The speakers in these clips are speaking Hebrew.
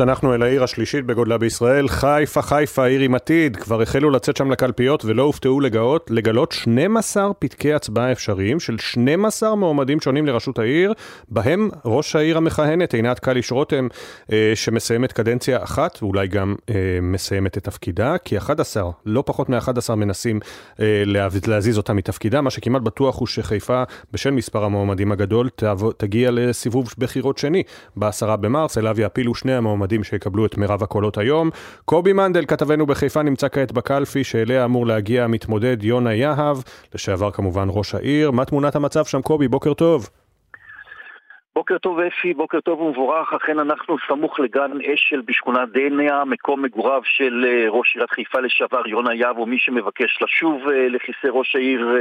אנחנו אל העיר השלישית בגודלה בישראל, חיפה, חיפה, עיר עם עתיד, כבר החלו לצאת שם לקלפיות ולא הופתעו לגאות, לגלות 12 פתקי הצבעה אפשריים של 12 מועמדים שונים לראשות העיר, בהם ראש העיר המכהנת, עינת קליש רותם, אה, שמסיימת קדנציה אחת, ואולי גם אה, מסיימת את תפקידה, כי 11, לא פחות מ-11 מנסים אה, להזיז אותה מתפקידה, מה שכמעט בטוח הוא שחיפה, בשל מספר המועמדים הגדול, תגיע לסיבוב בחירות שני, ב-10 במרס, אליו יעפילו שני המועמדים. המועמדים שיקבלו את מירב הקולות היום. קובי מנדל, כתבנו בחיפה, נמצא כעת בקלפי, שאליה אמור להגיע המתמודד יונה יהב, לשעבר כמובן ראש העיר. מה תמונת המצב שם, קובי? בוקר טוב. בוקר טוב אפי, בוקר טוב ומבורך, אכן אנחנו סמוך לגן אשל בשכונת דניה, מקום מגוריו של אה, ראש עיריית חיפה לשעבר יונה יהב, או מי שמבקש לשוב אה, לכיסא ראש העיר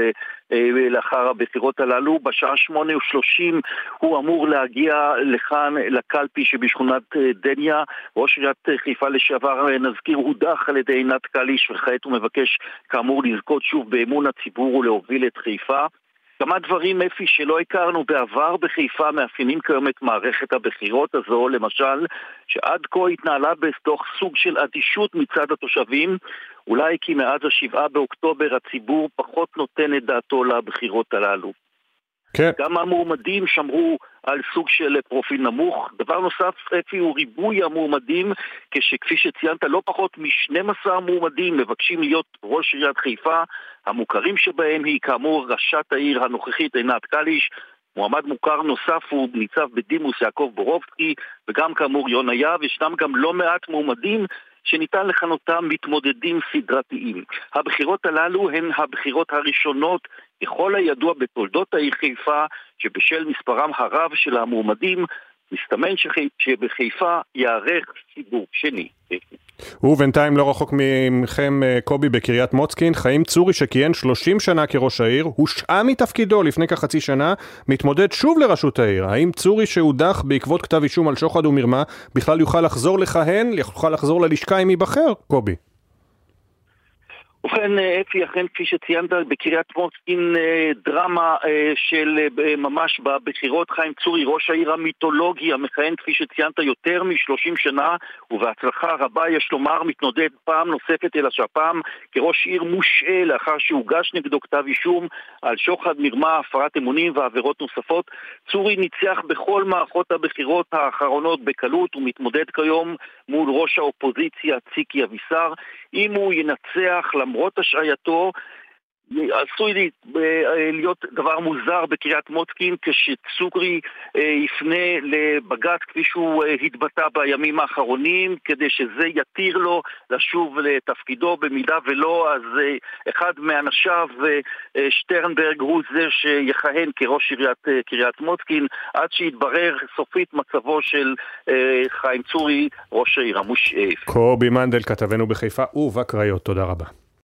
אה, לאחר הבחירות הללו. בשעה שמונה ושלושים הוא אמור להגיע לכאן, לקלפי שבשכונת דניה. ראש עיריית חיפה לשעבר, נזכיר, הודח על ידי עינת קליש, וכעת הוא מבקש כאמור לזכות שוב באמון הציבור ולהוביל את חיפה. כמה דברים, אפי, שלא הכרנו בעבר בחיפה מאפיינים כיום את מערכת הבחירות הזו, למשל, שעד כה התנהלה בתוך סוג של אדישות מצד התושבים, אולי כי מאז השבעה באוקטובר הציבור פחות נותן את דעתו לבחירות הללו. כן. גם המועמדים שמרו על סוג של פרופיל נמוך. דבר נוסף, אפי, הוא ריבוי המועמדים, כשכפי שציינת, לא פחות מ-12 מועמדים מבקשים להיות ראש עיריית חיפה. המוכרים שבהם היא כאמור ראשת העיר הנוכחית עינת קליש, מועמד מוכר נוסף הוא ניצב בדימוס יעקב בורובסקי, וגם כאמור יונה יהב, ישנם גם לא מעט מועמדים שניתן לכנותם מתמודדים סדרתיים. הבחירות הללו הן הבחירות הראשונות ככל הידוע בתולדות העיר חיפה, שבשל מספרם הרב של המועמדים, מסתמן שבחיפה ייערך סיבוב שני. ובינתיים לא רחוק מכם אה, קובי בקריית מוצקין, חיים צורי שכיהן 30 שנה כראש העיר, הושעה מתפקידו לפני כחצי שנה, מתמודד שוב לראשות העיר. האם צורי שהודח בעקבות כתב אישום על שוחד ומרמה, בכלל יוכל לחזור לכהן, יוכל לחזור ללשכה אם ייבחר, קובי? ובכן, אה, אפי, אכן, כפי שציינת, בקריית מוצקין אה, דרמה אה, של ממש בבחירות חיים צורי, ראש העיר המיתולוגי המכהן, כפי שציינת, יותר מ-30 שנה, ובהצלחה רבה, יש לומר, מתנודד פעם נוספת, אלא שהפעם כראש עיר מושעה לאחר שהוגש נגדו כתב אישום על שוחד, מרמה, הפרת אמונים ועבירות נוספות. צורי ניצח בכל מערכות הבחירות האחרונות בקלות, ומתמודד כיום מול ראש האופוזיציה ציקי אבישר. אם הוא ינצח, למרות השעייתו, עשוי אה, להיות דבר מוזר בקריית מוצקין כשצוקרי אה, יפנה לבג"ץ כפי שהוא אה, התבטא בימים האחרונים כדי שזה יתיר לו לשוב לתפקידו במידה ולא אז אחד מאנשיו שטרנברג הוא זה שיכהן כראש עיריית קריית מוצקין עד שיתברר סופית מצבו של חיים צורי ראש העיר המושאף. קובי מנדל כתבנו בחיפה ובקריות תודה רבה